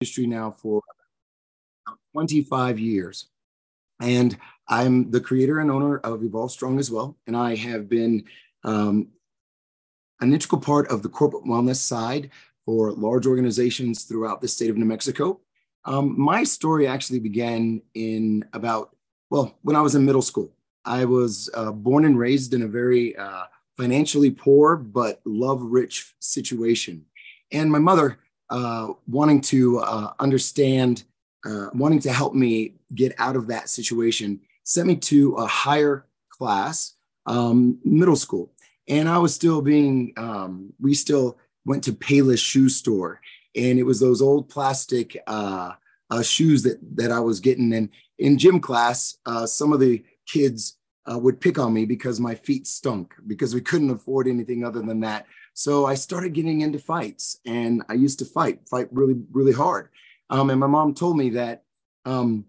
industry now for 25 years. And I'm the creator and owner of Evolve Strong as well. And I have been um, an integral part of the corporate wellness side for large organizations throughout the state of New Mexico. Um, my story actually began in about, well, when I was in middle school. I was uh, born and raised in a very uh, financially poor but love rich situation. And my mother, uh, wanting to uh, understand, uh, wanting to help me get out of that situation, sent me to a higher class, um, middle school. And I was still being, um, we still went to Payless shoe store. And it was those old plastic uh, uh, shoes that, that I was getting. And in gym class, uh, some of the kids uh, would pick on me because my feet stunk because we couldn't afford anything other than that. So I started getting into fights and I used to fight, fight really, really hard. Um, and my mom told me that um,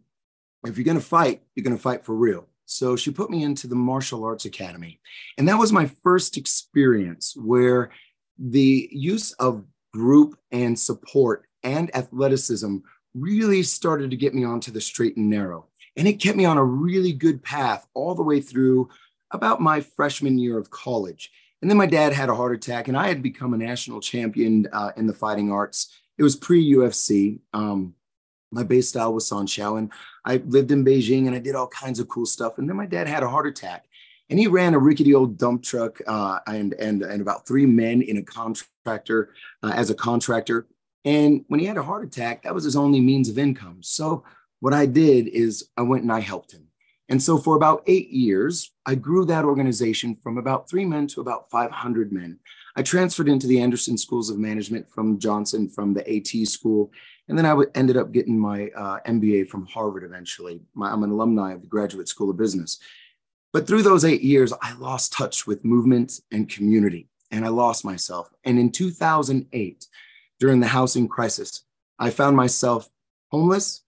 if you're going to fight, you're going to fight for real. So she put me into the martial arts academy. And that was my first experience where the use of group and support and athleticism really started to get me onto the straight and narrow. And it kept me on a really good path all the way through about my freshman year of college. And then my dad had a heart attack, and I had become a national champion uh, in the fighting arts. It was pre UFC. Um, my base style was Sanshou, and I lived in Beijing and I did all kinds of cool stuff. And then my dad had a heart attack, and he ran a rickety old dump truck uh, and, and, and about three men in a contractor uh, as a contractor. And when he had a heart attack, that was his only means of income. So what I did is I went and I helped him. And so for about eight years, I grew that organization from about three men to about 500 men. I transferred into the Anderson Schools of Management from Johnson from the AT school. And then I ended up getting my uh, MBA from Harvard eventually. My, I'm an alumni of the Graduate School of Business. But through those eight years, I lost touch with movement and community, and I lost myself. And in 2008, during the housing crisis, I found myself homeless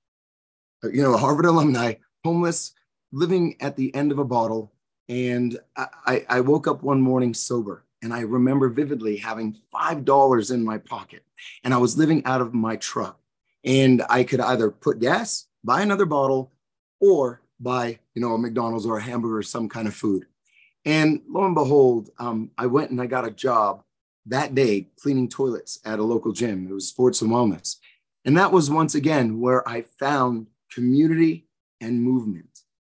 you know, a Harvard alumni, homeless, living at the end of a bottle. And I, I woke up one morning sober. And I remember vividly having $5 in my pocket. And I was living out of my truck. And I could either put gas, buy another bottle, or buy, you know, a McDonald's or a hamburger or some kind of food. And lo and behold, um, I went and I got a job that day cleaning toilets at a local gym. It was sports and wellness. And that was once again where I found community, and movement.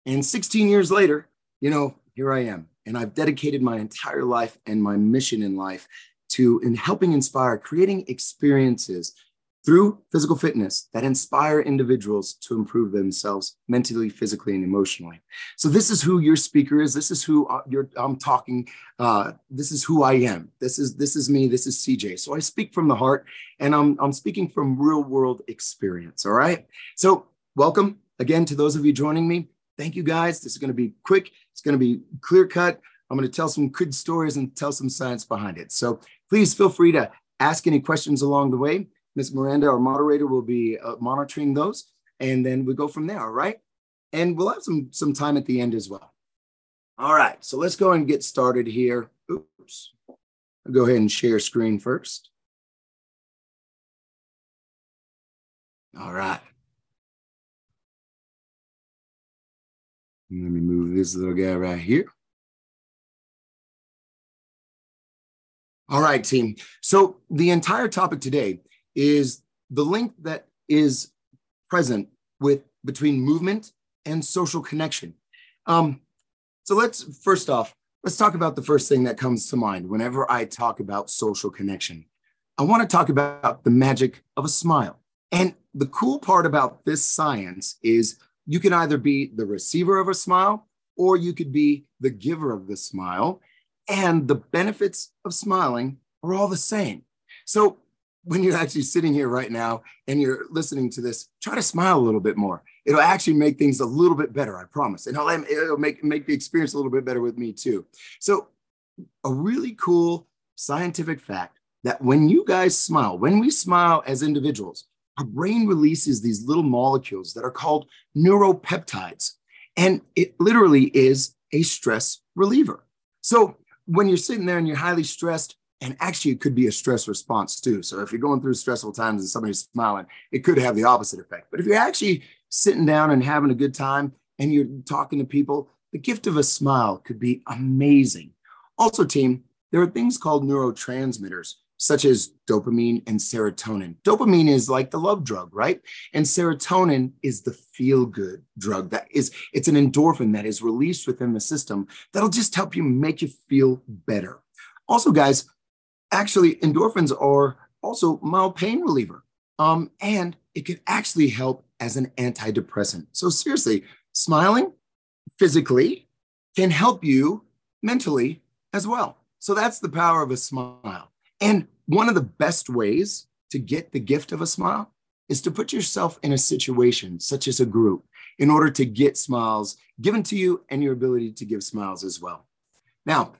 And 16 years later, you know, here I am. And I've dedicated my entire life and my mission in life to in helping inspire, creating experiences through physical fitness that inspire individuals to improve themselves mentally, physically, and emotionally. So this is who your speaker is. This is who uh, I'm talking. Uh, this is who I am. This is this is me. This is CJ. So I speak from the heart, and I'm I'm speaking from real world experience. All right. So welcome again to those of you joining me. Thank you guys. This is going to be quick. It's going to be clear cut. I'm going to tell some good stories and tell some science behind it. So please feel free to ask any questions along the way. Miss Miranda, our moderator, will be uh, monitoring those, and then we go from there. All right, and we'll have some some time at the end as well. All right, so let's go and get started here. Oops, I'll go ahead and share screen first. All right. Let me move this little guy right here. All right, team. So the entire topic today is the link that is present with between movement and social connection. Um, so let's first off, let's talk about the first thing that comes to mind whenever I talk about social connection. I want to talk about the magic of a smile. And the cool part about this science is you can either be the receiver of a smile or you could be the giver of the smile. And the benefits of smiling are all the same. So when you're actually sitting here right now and you're listening to this, try to smile a little bit more. It'll actually make things a little bit better, I promise. And it'll make, make the experience a little bit better with me too. So, a really cool scientific fact that when you guys smile, when we smile as individuals, our brain releases these little molecules that are called neuropeptides. And it literally is a stress reliever. So when you're sitting there and you're highly stressed And actually, it could be a stress response too. So if you're going through stressful times and somebody's smiling, it could have the opposite effect. But if you're actually sitting down and having a good time and you're talking to people, the gift of a smile could be amazing. Also, team, there are things called neurotransmitters such as dopamine and serotonin. Dopamine is like the love drug, right? And serotonin is the feel good drug that is, it's an endorphin that is released within the system that'll just help you make you feel better. Also, guys, actually, endorphins are also mild pain reliever. Um, and it can actually help as an antidepressant. So, seriously, smiling physically can help you mentally as well. So, that's the power of a smile. And one of the best ways to get the gift of a smile is to put yourself in a situation such as a group in order to get smiles given to you and your ability to give smiles as well. Now,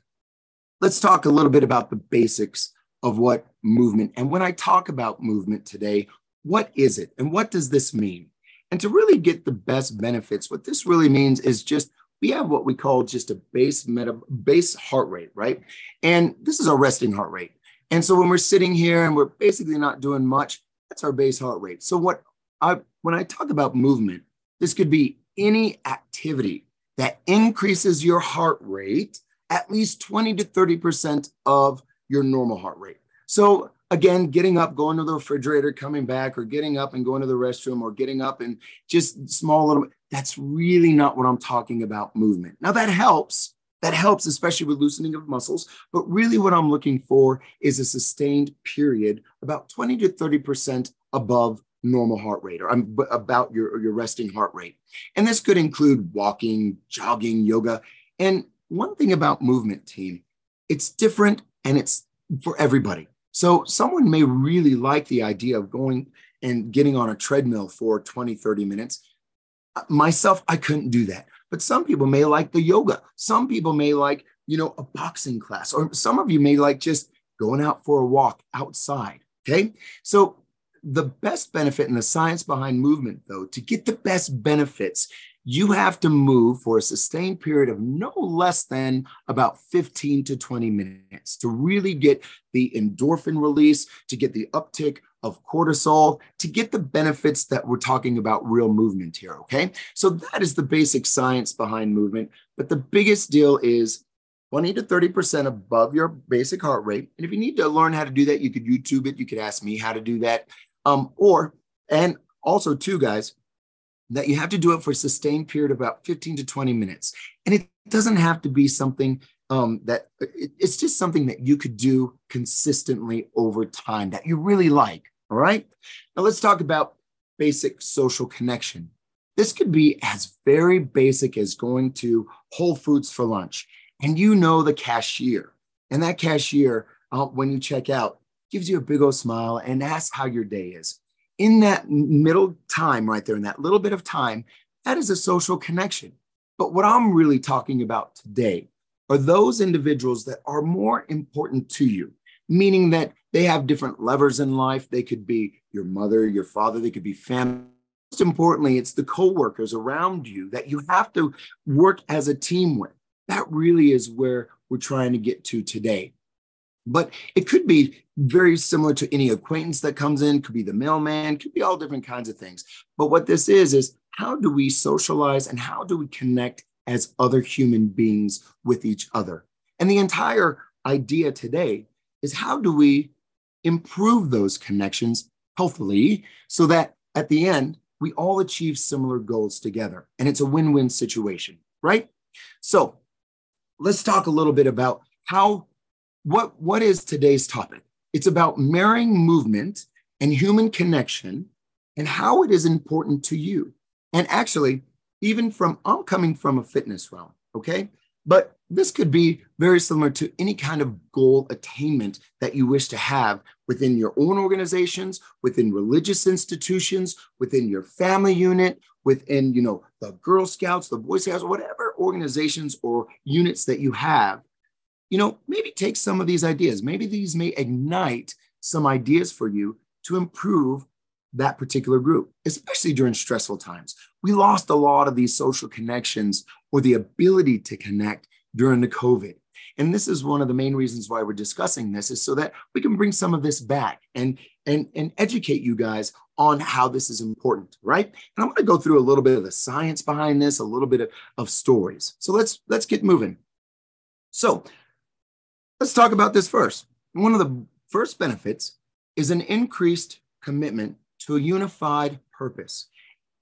let's talk a little bit about the basics of what movement. And when I talk about movement today, what is it and what does this mean? And to really get the best benefits, what this really means is just we have what we call just a base meta base heart rate, right? And this is our resting heart rate. And so when we're sitting here and we're basically not doing much, that's our base heart rate. So what I when I talk about movement, this could be any activity that increases your heart rate at least 20 to 30% of your normal heart rate. So again, getting up, going to the refrigerator, coming back, or getting up and going to the restroom, or getting up and just small little, that's really not what I'm talking about movement. Now that helps that helps, especially with loosening of muscles. But really, what I'm looking for is a sustained period about 20 to 30% above normal heart rate or um, about your, your resting heart rate. And this could include walking, jogging, yoga. And one thing about movement team, it's different and it's for everybody. So someone may really like the idea of going and getting on a treadmill for 20, 30 minutes. Myself, I couldn't do that. But some people may like the yoga. Some people may like, you know, a boxing class, or some of you may like just going out for a walk outside. Okay. So the best benefit and the science behind movement, though, to get the best benefits, you have to move for a sustained period of no less than about 15 to 20 minutes to really get the endorphin release, to get the uptick of cortisol to get the benefits that we're talking about real movement here. Okay. So that is the basic science behind movement. But the biggest deal is 20 to 30% above your basic heart rate. And if you need to learn how to do that, you could YouTube it. You could ask me how to do that. Um, or, and also, too, guys, that you have to do it for a sustained period of about 15 to 20 minutes. And it doesn't have to be something um, that it, it's just something that you could do consistently over time that you really like. All right. Now let's talk about basic social connection. This could be as very basic as going to Whole Foods for lunch, and you know the cashier. And that cashier, uh, when you check out, gives you a big old smile and asks how your day is. In that middle time, right there, in that little bit of time, that is a social connection. But what I'm really talking about today are those individuals that are more important to you, meaning that they have different levers in life. They could be your mother, your father, they could be family. Most importantly, it's the coworkers around you that you have to work as a team with. That really is where we're trying to get to today. But it could be very similar to any acquaintance that comes in, could be the mailman, could be all different kinds of things. But what this is, is how do we socialize and how do we connect as other human beings with each other? And the entire idea today is how do we improve those connections healthily so that at the end, we all achieve similar goals together. And it's a win win situation, right? So let's talk a little bit about how, what, what is today's topic? It's about marrying movement and human connection and how it is important to you. And actually, even from, I'm coming from a fitness realm, okay? But this could be very similar to any kind of goal attainment that you wish to have within your own organizations, within religious institutions, within your family unit, within, you know, the Girl Scouts, the Boy Scouts, whatever organizations or units that you have. You know, maybe take some of these ideas. Maybe these may ignite some ideas for you to improve that particular group, especially during stressful times. We lost a lot of these social connections or the ability to connect during the COVID. And this is one of the main reasons why we're discussing this is so that we can bring some of this back and and and educate you guys on how this is important, right? And I'm going to go through a little bit of the science behind this, a little bit of, of stories. So let's let's get moving. So let's talk about this first. One of the first benefits is an increased commitment to a unified purpose.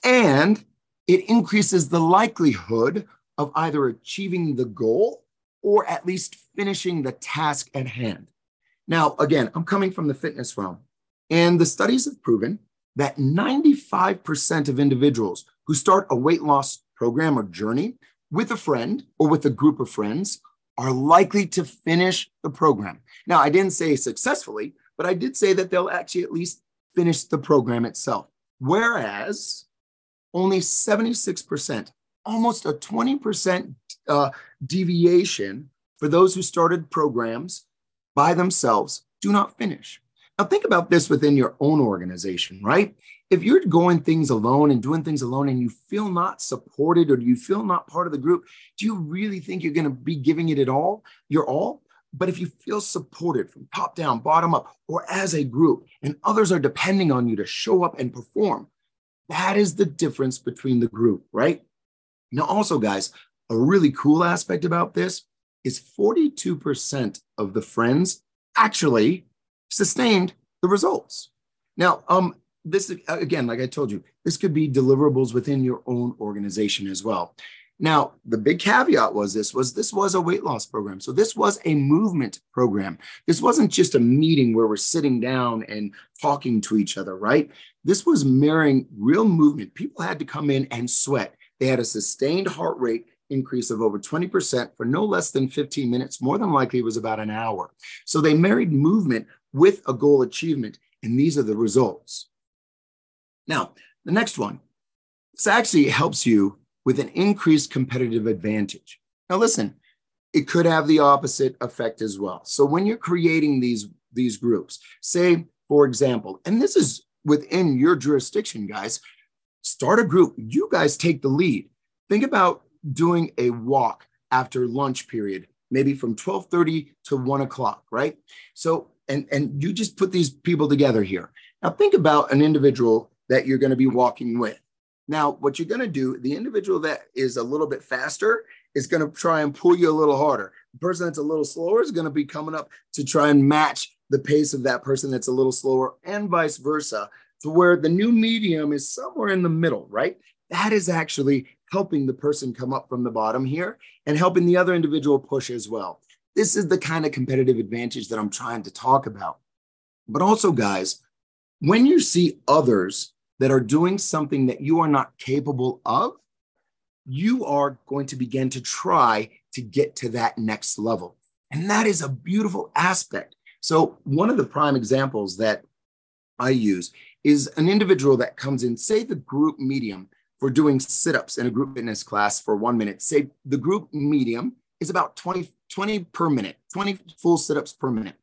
And it increases the likelihood of either achieving the goal or at least finishing the task at hand. Now, again, I'm coming from the fitness realm, and the studies have proven that 95% of individuals who start a weight loss program or journey with a friend or with a group of friends are likely to finish the program. Now, I didn't say successfully, but I did say that they'll actually at least finish the program itself. Whereas only 76%, almost a 20% uh, deviation for those who started programs by themselves do not finish. Now, think about this within your own organization, right? If you're going things alone and doing things alone and you feel not supported or you feel not part of the group, do you really think you're going to be giving it at all? Your all? But if you feel supported from top down, bottom up, or as a group, and others are depending on you to show up and perform, that is the difference between the group, right? Now, also, guys, a really cool aspect about this is 42% of the friends actually sustained the results. Now, um, this again, like I told you, this could be deliverables within your own organization as well. Now, the big caveat was this was this was a weight loss program. So this was a movement program. This wasn't just a meeting where we're sitting down and talking to each other, right? This was mirroring real movement. People had to come in and sweat. They had a sustained heart rate increase of over 20% for no less than 15 minutes. More than likely, it was about an hour. So they married movement with a goal achievement, and these are the results. Now, the next one. This actually helps you with an increased competitive advantage. Now, listen, it could have the opposite effect as well. So when you're creating these, these groups, say, for example, and this is within your jurisdiction, guys, start a group. You guys take the lead. Think about doing a walk after lunch period, maybe from 1230 to one o'clock, right? So, and, and you just put these people together here. Now think about an individual that you're going to be walking with. Now, what you're going to do, the individual that is a little bit faster is going to try and pull you a little harder. The person that's a little slower is going to be coming up to try and match the pace of that person that's a little slower, and vice versa, to where the new medium is somewhere in the middle, right? That is actually helping the person come up from the bottom here and helping the other individual push as well. This is the kind of competitive advantage that I'm trying to talk about. But also, guys, when you see others that are doing something that you are not capable of, you are going to begin to try to get to that next level. And that is a beautiful aspect. So, one of the prime examples that I use is an individual that comes in, say, the group medium for doing sit ups in a group fitness class for one minute. Say the group medium is about 20, 20 per minute, 20 full sit ups per minute.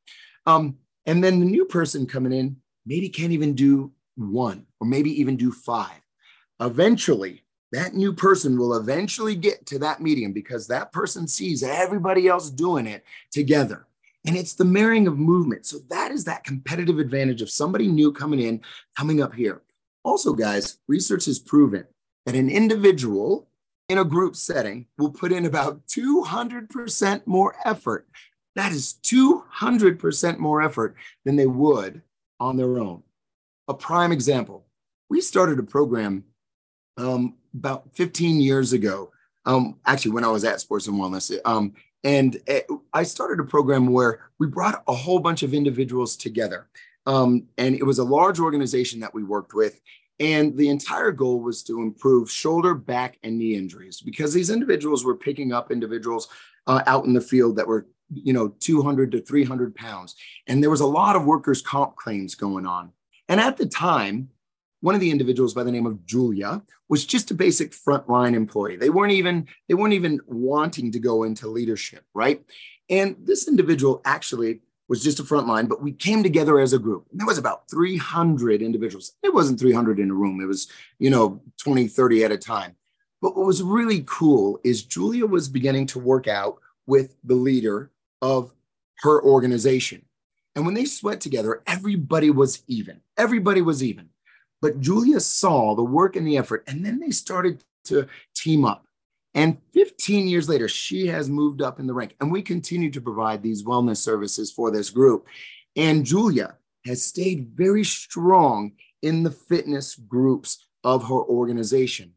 Um, and then the new person coming in maybe can't even do one or maybe even do five. Eventually, that new person will eventually get to that medium because that person sees everybody else doing it together. And it's the marrying of movement. So that is that competitive advantage of somebody new coming in, coming up here. Also, guys, research has proven that an individual in a group setting will put in about 200% more effort. That is 200% more effort than they would on their own a prime example. We started a program um, about 15 years ago, um, actually, when I was at Sports and Wellness. Um, and I started a program where we brought a whole bunch of individuals together. Um, and it was a large organization that we worked with. And the entire goal was to improve shoulder, back, and knee injuries because these individuals were picking up individuals uh, out in the field that were, you know, 200 to 300 pounds. And there was a lot of workers' comp claims going on. And at the time, one of the individuals by the name of Julia was just a basic frontline employee. They weren't even they weren't even wanting to go into leadership, right? And this individual actually was just a frontline, but we came together as a group. And there was about 300 individuals. It wasn't 300 in a room. It was, you know, 20, 30 at a time. But what was really cool is Julia was beginning to work out with the leader of her organization. And when they sweat together, everybody was even. Everybody was even. But Julia saw the work and the effort, and then they started to team up. And 15 years later, she has moved up in the rank, and we continue to provide these wellness services for this group. And Julia has stayed very strong in the fitness groups of her organization.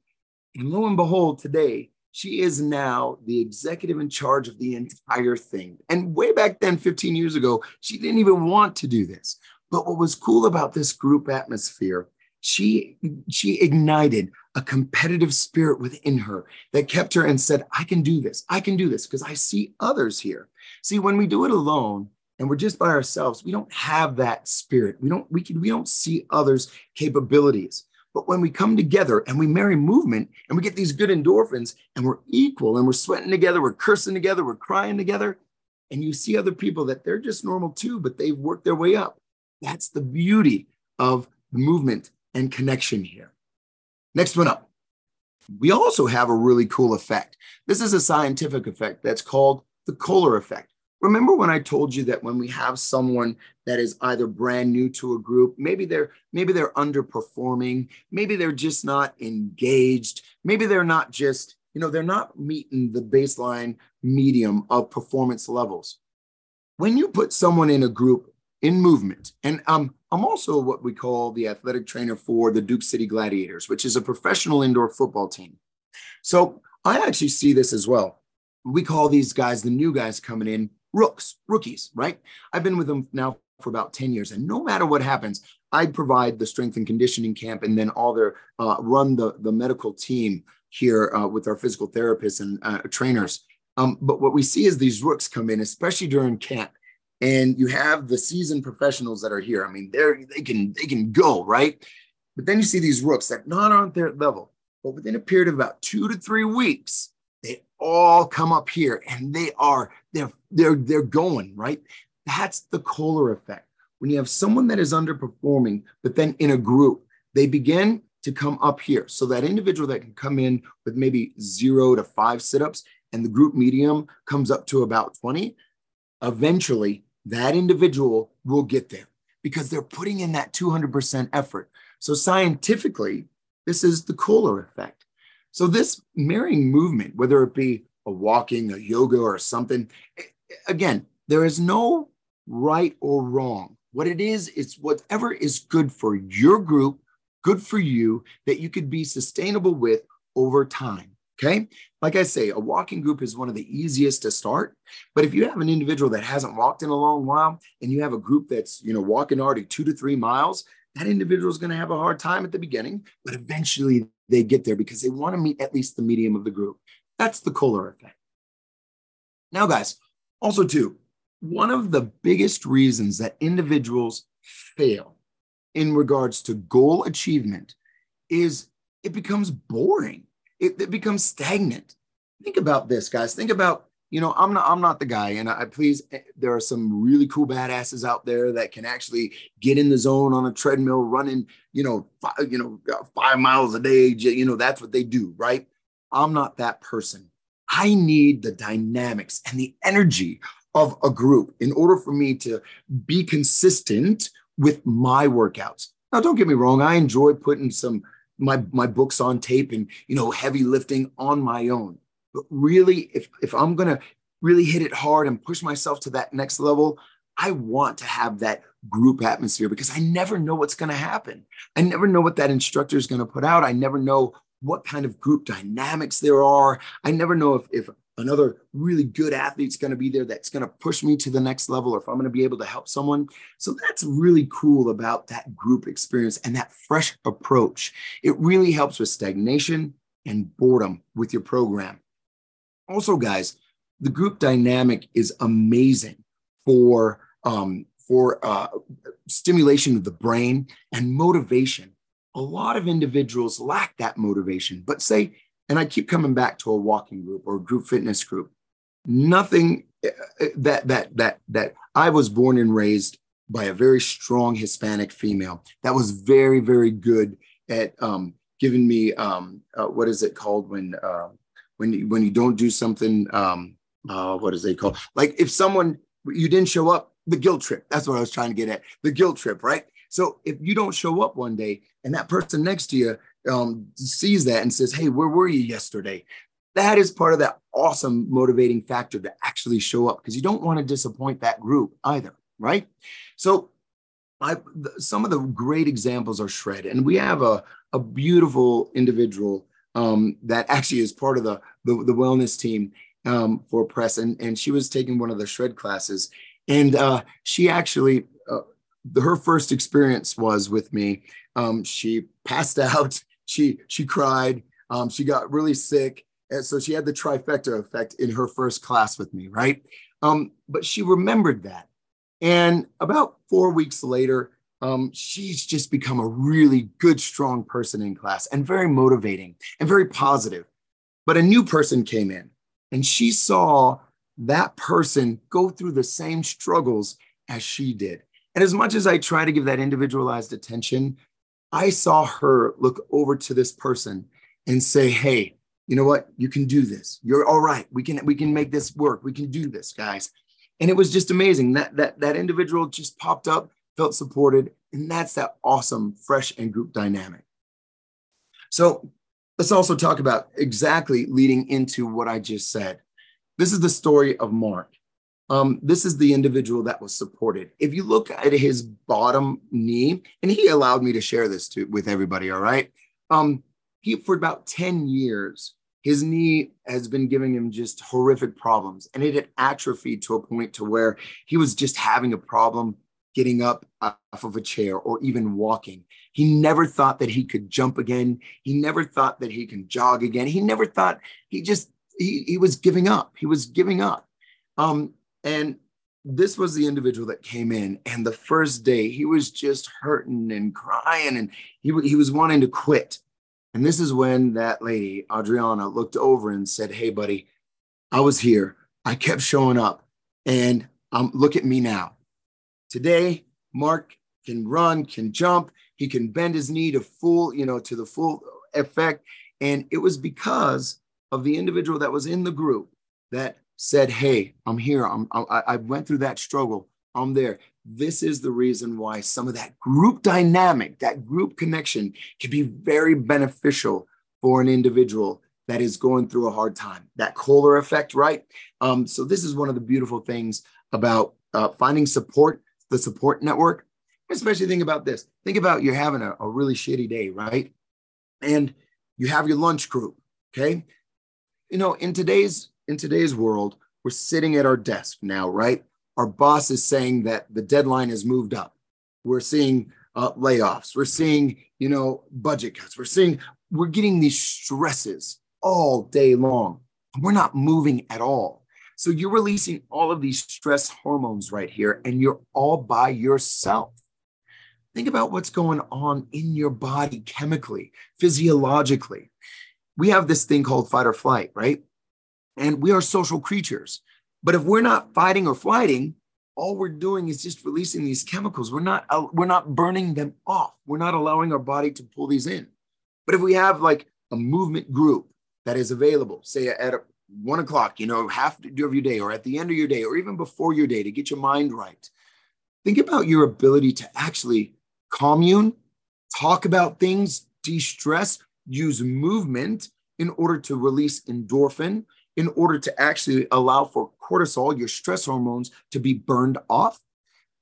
And lo and behold, today, she is now the executive in charge of the entire thing. And way back then, 15 years ago, she didn't even want to do this. But what was cool about this group atmosphere, she, she ignited a competitive spirit within her that kept her and said, I can do this. I can do this because I see others here. See, when we do it alone, and we're just by ourselves, we don't have that spirit. We don't we can we don't see others' capabilities. But when we come together and we marry movement and we get these good endorphins and we're equal and we're sweating together, we're cursing together, we're crying together, and you see other people that they're just normal too, but they've worked their way up. That's the beauty of the movement and connection here. Next one up. We also have a really cool effect. This is a scientific effect that's called the Kohler effect. Remember when I told you that when we have someone that is either brand new to a group, maybe they're maybe they're underperforming, maybe they're just not engaged, maybe they're not just, you know, they're not meeting the baseline medium of performance levels. When you put someone in a group in movement, and um, I'm also what we call the athletic trainer for the Duke City Gladiators, which is a professional indoor football team. So I actually see this as well. We call these guys the new guys coming in rooks, rookies, right? I've been with them now for about 10 years. And no matter what happens, I provide the strength and conditioning camp and then all their uh, run the, the medical team here uh, with our physical therapists and uh, trainers. Um, but what we see is these rooks come in, especially during camp. And you have the seasoned professionals that are here. I mean, they're they can they can go, right? But then you see these rooks that not aren't their level. But within a period of about two to three weeks, they all come up here and they are they're they're going right? That's the kohler effect. When you have someone that is underperforming but then in a group they begin to come up here. So that individual that can come in with maybe zero to five sit-ups and the group medium comes up to about 20 eventually that individual will get there because they're putting in that 200% effort. So scientifically this is the kohler effect. So this marrying movement, whether it be a walking, a yoga, or something, again, there is no right or wrong. What it is, it's whatever is good for your group, good for you, that you could be sustainable with over time. Okay. Like I say, a walking group is one of the easiest to start. But if you have an individual that hasn't walked in a long while and you have a group that's, you know, walking already two to three miles, that individual is going to have a hard time at the beginning, but eventually they get there because they want to meet at least the medium of the group. That's the Kohler effect. Now, guys, also, too, one of the biggest reasons that individuals fail in regards to goal achievement is it becomes boring, it, it becomes stagnant. Think about this, guys. Think about you know, I'm not I'm not the guy, and I please. Eh, there are some really cool badasses out there that can actually get in the zone on a treadmill, running, you know, five, you know, uh, five miles a day. You know, that's what they do, right? I'm not that person. I need the dynamics and the energy of a group in order for me to be consistent with my workouts. Now, don't get me wrong. I enjoy putting some my my books on tape and you know heavy lifting on my own but really, if, if I'm to really hit it hard and push myself to that next level, I want to have that group atmosphere because I never know what's going to happen. I never know what that instructor is going to put out. I never know what kind of group dynamics there are. I never know if, if another really good athlete's going to be there that's going to push me to the next level or if I'm going to be able to help someone. So that's really cool about that group experience and that fresh approach. It really helps with stagnation and boredom with your program. Also, guys, the group dynamic is amazing for um, for uh, stimulation of the brain and motivation. A lot of individuals lack that motivation, but say, and I keep coming back to a walking group or group fitness group. Nothing uh, uh, that that that that I was born and raised by a very strong Hispanic female that was very very good at um, giving me um, uh, what is it called when uh, when you, when you don't do something um, uh, what is they call like if someone you didn't show up, the guilt trip. That's what I was trying to get at. The guilt trip, right? So if you don't show up one day and that person next to you um, sees that and says, "Hey, where were you yesterday?" That is part of that awesome motivating factor to actually show up because you don't want to disappoint that group either, right? So I, some of the great examples are shred and we have a, a beautiful individual um, that actually is part of the, the, the wellness team um, for press and, and she was taking one of the shred classes and uh, she actually uh, her first experience was with me um, she passed out. She she cried. Um, she got really sick. And so she had the trifecta effect in her first class with me right? Um, but she remembered that. And about four weeks later um, she's just become a really good, strong person in class and very motivating and very positive. But a new person came in and she saw that person go through the same struggles as she did. And as much as I try to give that individualized attention, I saw her look over to this person and say, Hey, you know what? You can do this. You're all right. We can, we can make this work. We can do this, guys. And it was just amazing that that that individual just popped up felt supported. And that's that awesome fresh and group dynamic. So let's also talk about exactly leading into what I just said. This is the story of Mark. Um, this is the individual that was supported. If you look at his bottom knee, and he allowed me to share this to, with everybody, all right? Um, he, for about 10 years, his knee has been giving him just horrific problems and it had atrophied to a point to where he was just having a problem getting up off of a chair or even walking. He never thought that he could jump again. He never thought that he can jog again. He never thought he just he, he was giving up. He was giving up. Um, and this was the individual that came in and the first day he was just hurting and crying and he, he was wanting to quit. And this is when that lady, Adriana, looked over and said, Hey, buddy, I was here. I kept showing up and um, look at me now. Today, Mark can run, can jump, he can bend his knee to full, you know, to the full effect. And it was because of the individual that was in the group that said, Hey, I'm here. I'm, I, I went through that struggle. I'm there. This is the reason why some of that group dynamic, that group connection can be very beneficial for an individual that is going through a hard time. That Kohler effect, right? Um, so, this is one of the beautiful things about uh, finding support the support network. Especially think about this. Think about you're having a, a really shitty day, right? And you have your lunch group. Okay. You know, in today's in today's world, we're sitting at our desk now, right? Our boss is saying that the deadline has moved up. We're seeing uh, layoffs. We're seeing, you know, budget cuts. We're seeing we're getting these stresses all day long. We're not moving at all. So you're releasing all of these stress hormones right here, and you're all by yourself. Think about what's going on in your body chemically, physiologically. We have this thing called fight or flight, right? And we are social creatures. But if we're not fighting or flighting, all we're doing is just releasing these chemicals. We're not uh, we're not burning them off. We're not allowing our body to pull these in. But if we have like a movement group that is available, say at one o'clock, you know, half of your day or at the end of your day or even before your day to get your mind right. Think about your ability to actually commune, talk about things, de stress, use movement in order to release endorphin, in order to actually allow for cortisol, your stress hormones, to be burned off.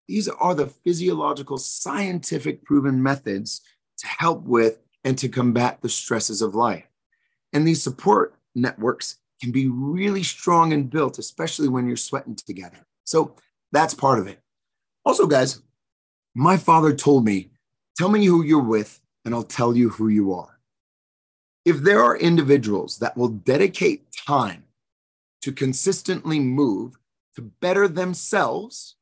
These are the physiological, scientific proven methods to help with and to combat the stresses of life. And these support networks can be really strong and built, especially when you're sweating together. So that's part of it. Also, guys, my father told me, tell me who you're with, and I'll tell you who you are. If there are individuals that will dedicate time to consistently move to better themselves,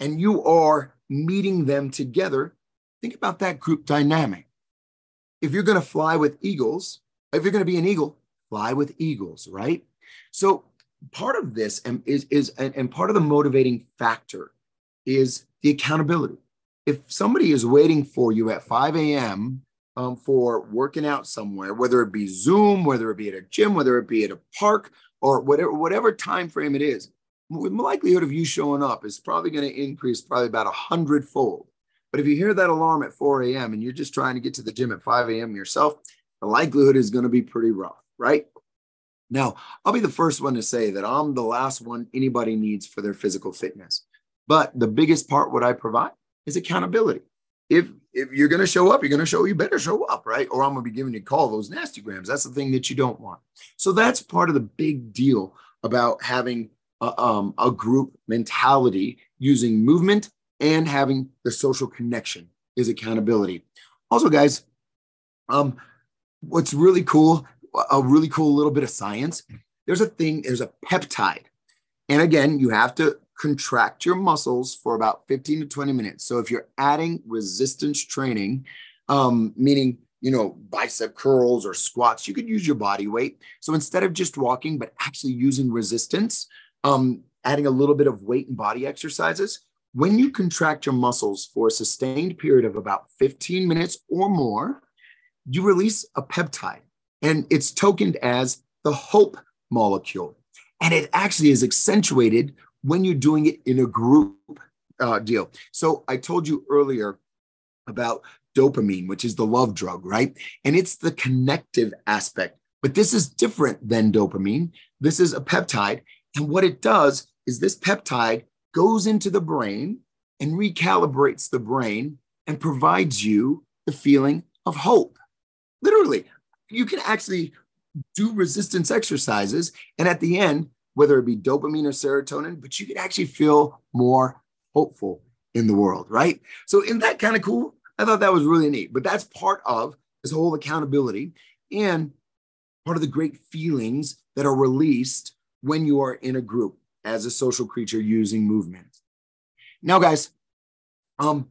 and you are meeting them together, think about that group dynamic. If you're going to fly with eagles, if you're going to be an eagle, fly with eagles, right? So part of this is, is and part of the motivating factor is the accountability. If somebody is waiting for you at 5 a.m. Um, for working out somewhere, whether it be Zoom, whether it be at a gym, whether it be at a park, or whatever whatever time frame it is, the likelihood of you showing up is probably going to increase probably about a hundredfold. But if you hear that alarm at 4 a.m. and you're just trying to get to the gym at 5 a.m. yourself, the likelihood is going to be pretty rough, right? Now, I'll be the first one to say that I'm the last one anybody needs for their physical fitness. But the biggest part, what I provide is accountability. If if you're going to show up, you're going to show. You better show up, right? Or I'm going to be giving you a call those nasty grams. That's the thing that you don't want. So that's part of the big deal about having a, um, a group mentality using movement and having the social connection is accountability. Also, guys, um, what's really cool, a really cool little bit of science. There's a thing. There's a peptide, and again, you have to contract your muscles for about 15 to 20 minutes. So if you're adding resistance training, um, meaning you know bicep curls or squats, you could use your body weight. So instead of just walking, but actually using resistance, um, adding a little bit of weight and body exercises. When you contract your muscles for a sustained period of about 15 minutes or more, you release a peptide, and it's tokened as the hope molecule. And it actually is accentuated when you're doing it in a group uh, deal. So I told you earlier about dopamine, which is the love drug, right? And it's the connective aspect. But this is different than dopamine. This is a peptide. And what it does is this peptide goes into the brain and recalibrates the brain and provides you the feeling of hope. Literally, you can actually do resistance exercises. And at the end, whether it be dopamine or serotonin, but you can actually feel more hopeful in the world, right? So, isn't that kind of cool? I thought that was really neat. But that's part of this whole accountability and part of the great feelings that are released when you are in a group as a social creature using movement. Now, guys, um,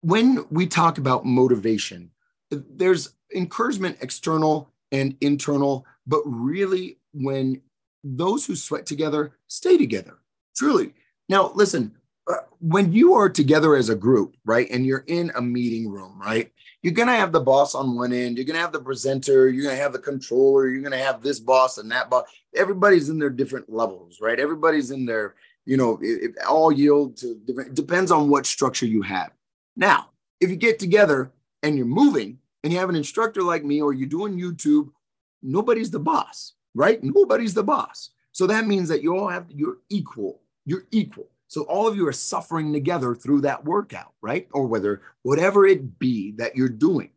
when we talk about motivation, there's encouragement external and internal, but really when those who sweat together stay together. Truly. Now, listen, uh, when you are together as a group, right, and you're in a meeting room, right, you're going to have the boss on one end, you're going to have the presenter, you're going to have the controller, you're going to have this boss and that boss. Everybody's in their different levels, right? Everybody's in their, you know, it, it all yield to different, depends on what structure you have. Now, if you get together and you're moving and you have an instructor like me or you're doing YouTube, nobody's the boss right? Nobody's the boss. So that means that you all have, you're equal. You're equal. So all of you are suffering together through that workout, right? Or whether whatever it be that you're doing.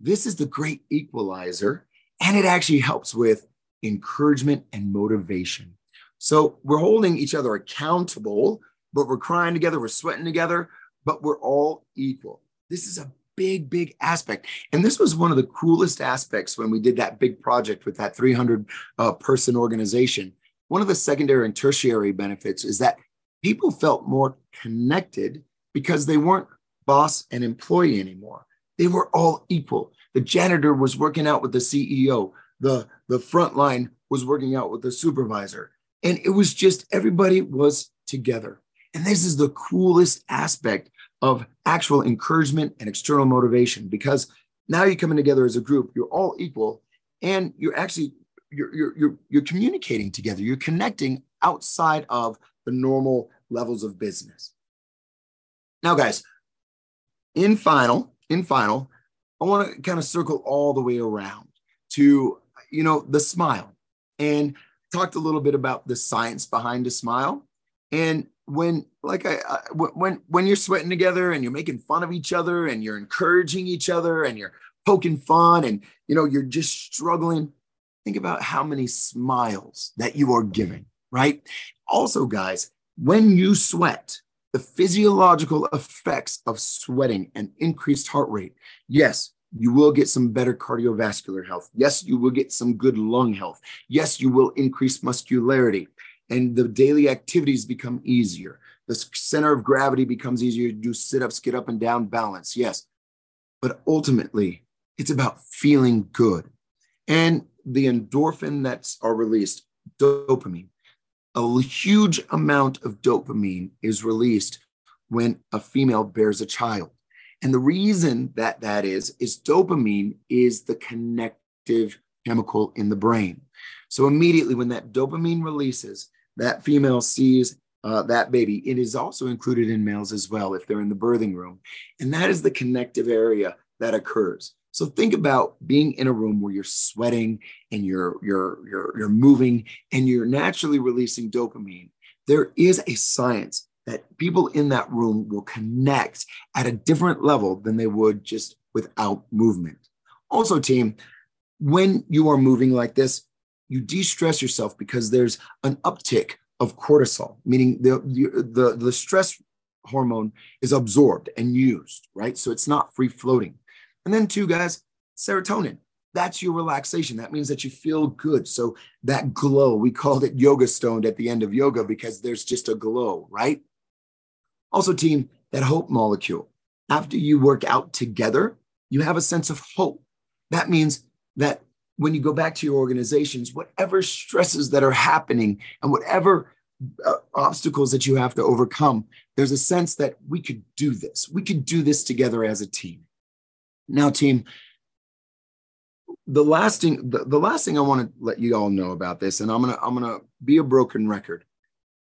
This is the great equalizer. And it actually helps with encouragement and motivation. So we're holding each other accountable, but we're crying together, we're sweating together, but we're all equal. This is a big, big aspect. And this was one of the coolest aspects when we did that big project with that 300 uh, person organization. One of the secondary and tertiary benefits is that people felt more connected because they weren't boss and employee anymore. They were all equal. The janitor was working out with the CEO, the, the front line was working out with the supervisor. And it was just everybody was together. And this is the coolest aspect of actual encouragement and external motivation because now you're coming together as a group you're all equal and you're actually you're, you're, you're, you're communicating together you're connecting outside of the normal levels of business. Now guys in final in final i want to kind of circle all the way around to you know the smile and talked a little bit about the science behind a smile and when like I, I when when you're sweating together and you're making fun of each other and you're encouraging each other and you're poking fun and you know you're just struggling think about how many smiles that you are giving right? Also guys when you sweat the physiological effects of sweating and increased heart rate yes you will get some better cardiovascular health. Yes you will get some good lung health. Yes you will increase muscularity and the daily activities become easier. The center of gravity becomes easier to do sit ups, get up and down, balance. Yes. But ultimately, it's about feeling good. And the endorphin that's are released, dopamine. A huge amount of dopamine is released when a female bears a child. And the reason that that is, is dopamine is the connective chemical in the brain. So immediately when that dopamine releases, that female sees uh, that baby. It is also included in males as well if they're in the birthing room. And that is the connective area that occurs. So think about being in a room where you're sweating and you're you're you're you're moving and you're naturally releasing dopamine. There is a science that people in that room will connect at a different level than they would just without movement. Also, team, when you are moving like this, you de-stress yourself because there's an uptick of cortisol, meaning the, the, the stress hormone is absorbed and used, right? So it's not free floating. And then, two guys, serotonin. That's your relaxation. That means that you feel good. So that glow, we called it yoga stoned at the end of yoga because there's just a glow, right? Also, team, that hope molecule. After you work out together, you have a sense of hope. That means that when you go back to your organizations, whatever stresses that are happening and whatever uh, obstacles that you have to overcome, there's a sense that we could do this. We could do this together as a team. Now, team, the last thing, the, the last thing I want to let you all know about this, and I'm gonna I'm gonna be a broken record.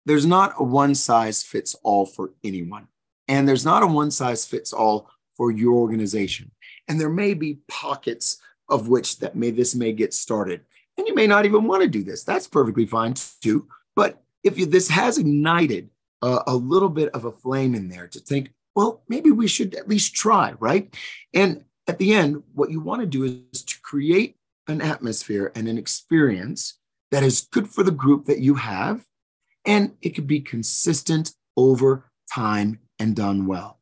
There's not a one size fits all for anyone, and there's not a one size fits all for your organization. And there may be pockets of which that may this may get started. And you may not even want to do this. That's perfectly fine too. But if you, this has ignited a, a little bit of a flame in there to think, well, maybe we should at least try, right? And at the end, what you want to do is to create an atmosphere and an experience that is good for the group that you have. And it could be consistent over time and done well.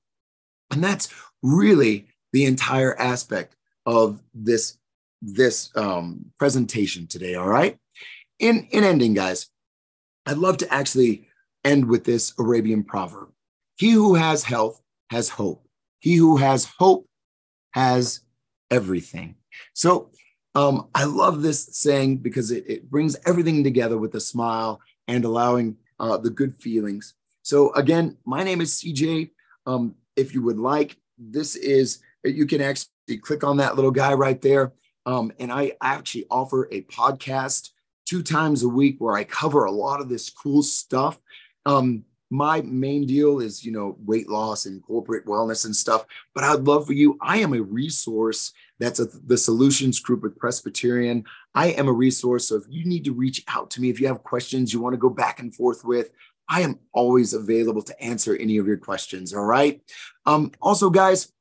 And that's really the entire aspect of this this um, presentation today. All right. In in ending, guys, I'd love to actually end with this Arabian proverb: "He who has health has hope. He who has hope has everything." So um, I love this saying because it, it, brings everything together with a smile and allowing uh, the good feelings. So again, my name is CJ. Um, if you would like, this is you can actually click on that little guy right there. Um, and I actually offer a podcast two times a week where I cover a lot of this cool stuff. Um, my main deal is, you know, weight loss and corporate wellness and stuff. But I'd love for you. I am a resource that's a, the solutions group with Presbyterian. I am a resource. So if you need to reach out to me, if you have questions you want to go back and forth with, I am always available to answer any of your questions. All right. Um, also, guys,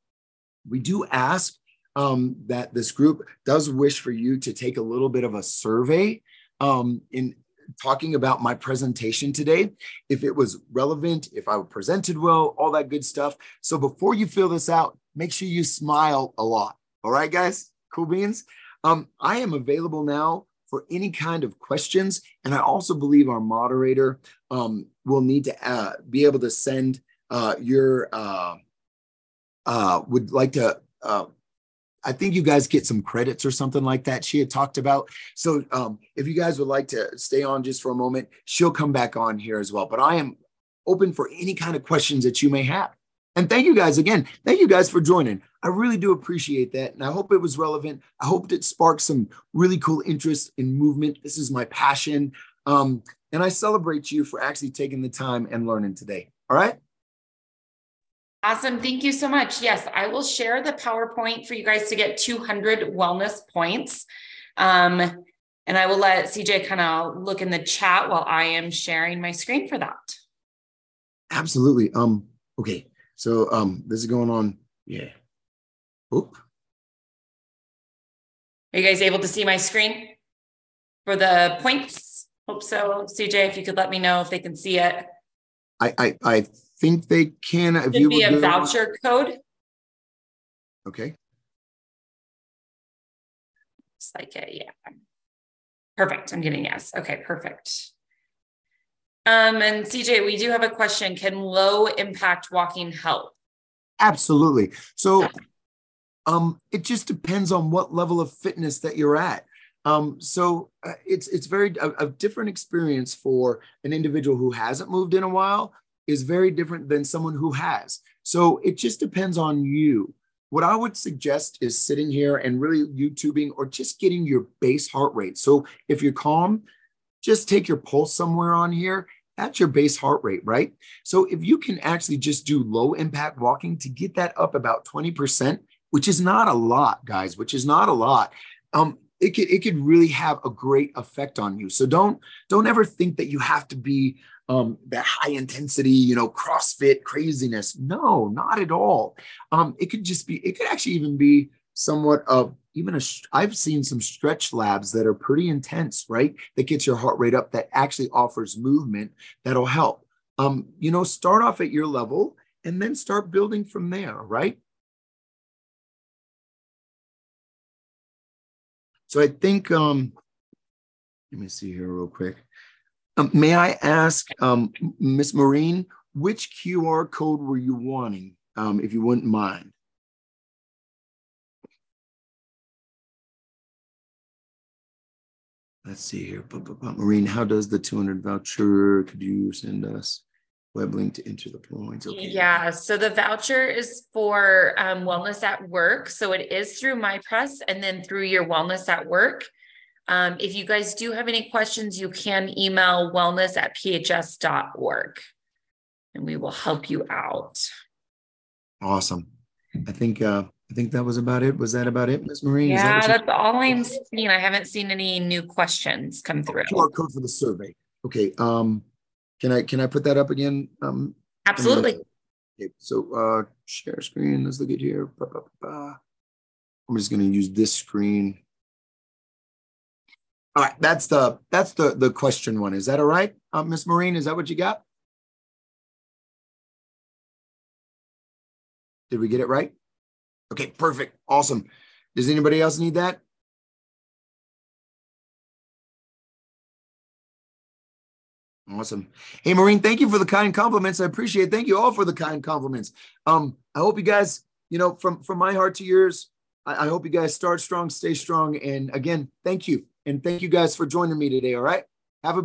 we do ask um, that this group does wish for you to take a little bit of a survey um, in talking about my presentation today, if it was relevant, if I presented well, all that good stuff. So before you fill this out, make sure you smile a lot. All right, guys, cool beans. Um, I am available now for any kind of questions, and I also believe our moderator um, will need to uh, be able to send uh, your uh, uh, would like to. Uh, I think you guys get some credits or something like that. She had talked about. So um, if you guys would like to stay on just for a moment, she'll come back on here as well. But I am open for any kind of questions that you may have. And thank you guys again. Thank you guys for joining. I really do appreciate that. And I hope it was relevant. I hope it sparked some really cool interest in movement. This is my passion. Um, and I celebrate you for actually taking the time and learning today. All right. Awesome. Thank you so much. Yes, I will share the PowerPoint for you guys to get 200 wellness points. Um, and I will let CJ kind of look in the chat while I am sharing my screen for that. Absolutely. Um, okay. So um, this is going on. Yeah. Oop. Are you guys able to see my screen for the points? Hope so. CJ, if you could let me know if they can see it. I I, I think they can. If Should you be a voucher code. Okay. Looks like it, yeah. Perfect. I'm getting yes. Okay, perfect. Um, and CJ, we do have a question. Can low impact walking help? Absolutely. So um, it just depends on what level of fitness that you're at. Um, so uh, it's it's very a, a, different experience for an individual who hasn't moved in a while is very different than someone who has. So it just depends on you. what I would suggest is sitting here and really YouTubing or just getting your base heart rate. So if you're calm, just take your pulse somewhere on here. That's your base heart rate, right? So if you can actually just do low impact walking to get that up about 20%, which is not a lot, guys, which is not a lot. Um, it could it could really have a great effect on you. So don't don't ever think that you have to be um, that high intensity, you know, CrossFit craziness. No, not at all. Um, it could just be. It could actually even be somewhat of even a. I've seen some stretch labs that are pretty intense, right? That gets your heart rate up. That actually offers movement that'll help. Um, you know, start off at your level and then start building from there, right? So I think, um, let me see here real quick. Um, may I ask, um, Ms. Maureen, which QR code were you wanting, um, if you wouldn't mind? Let's see here. Maureen, how does the 200 voucher, could you send us? Web link to enter the points. Okay. Yeah. So the voucher is for um, wellness at work. So it is through my press and then through your wellness at work. Um, if you guys do have any questions, you can email wellness at phs.org and we will help you out. Awesome. I think uh, I think that was about it. Was that about it, Ms. Marie? Yeah, that that's all I'm seeing. I haven't seen any new questions come through. QR code for the survey. Okay. Um, can I can I put that up again? Um, Absolutely. Okay, so uh, share screen. Let's look at here. Ba, ba, ba, I'm just going to use this screen. All right, that's the that's the the question one. Is that all right, uh, Miss Maureen? Is that what you got? Did we get it right? Okay, perfect, awesome. Does anybody else need that? Awesome. Hey, Maureen, thank you for the kind compliments. I appreciate it. Thank you all for the kind compliments. Um, I hope you guys, you know, from from my heart to yours, I, I hope you guys start strong, stay strong. And again, thank you. And thank you guys for joining me today. All right.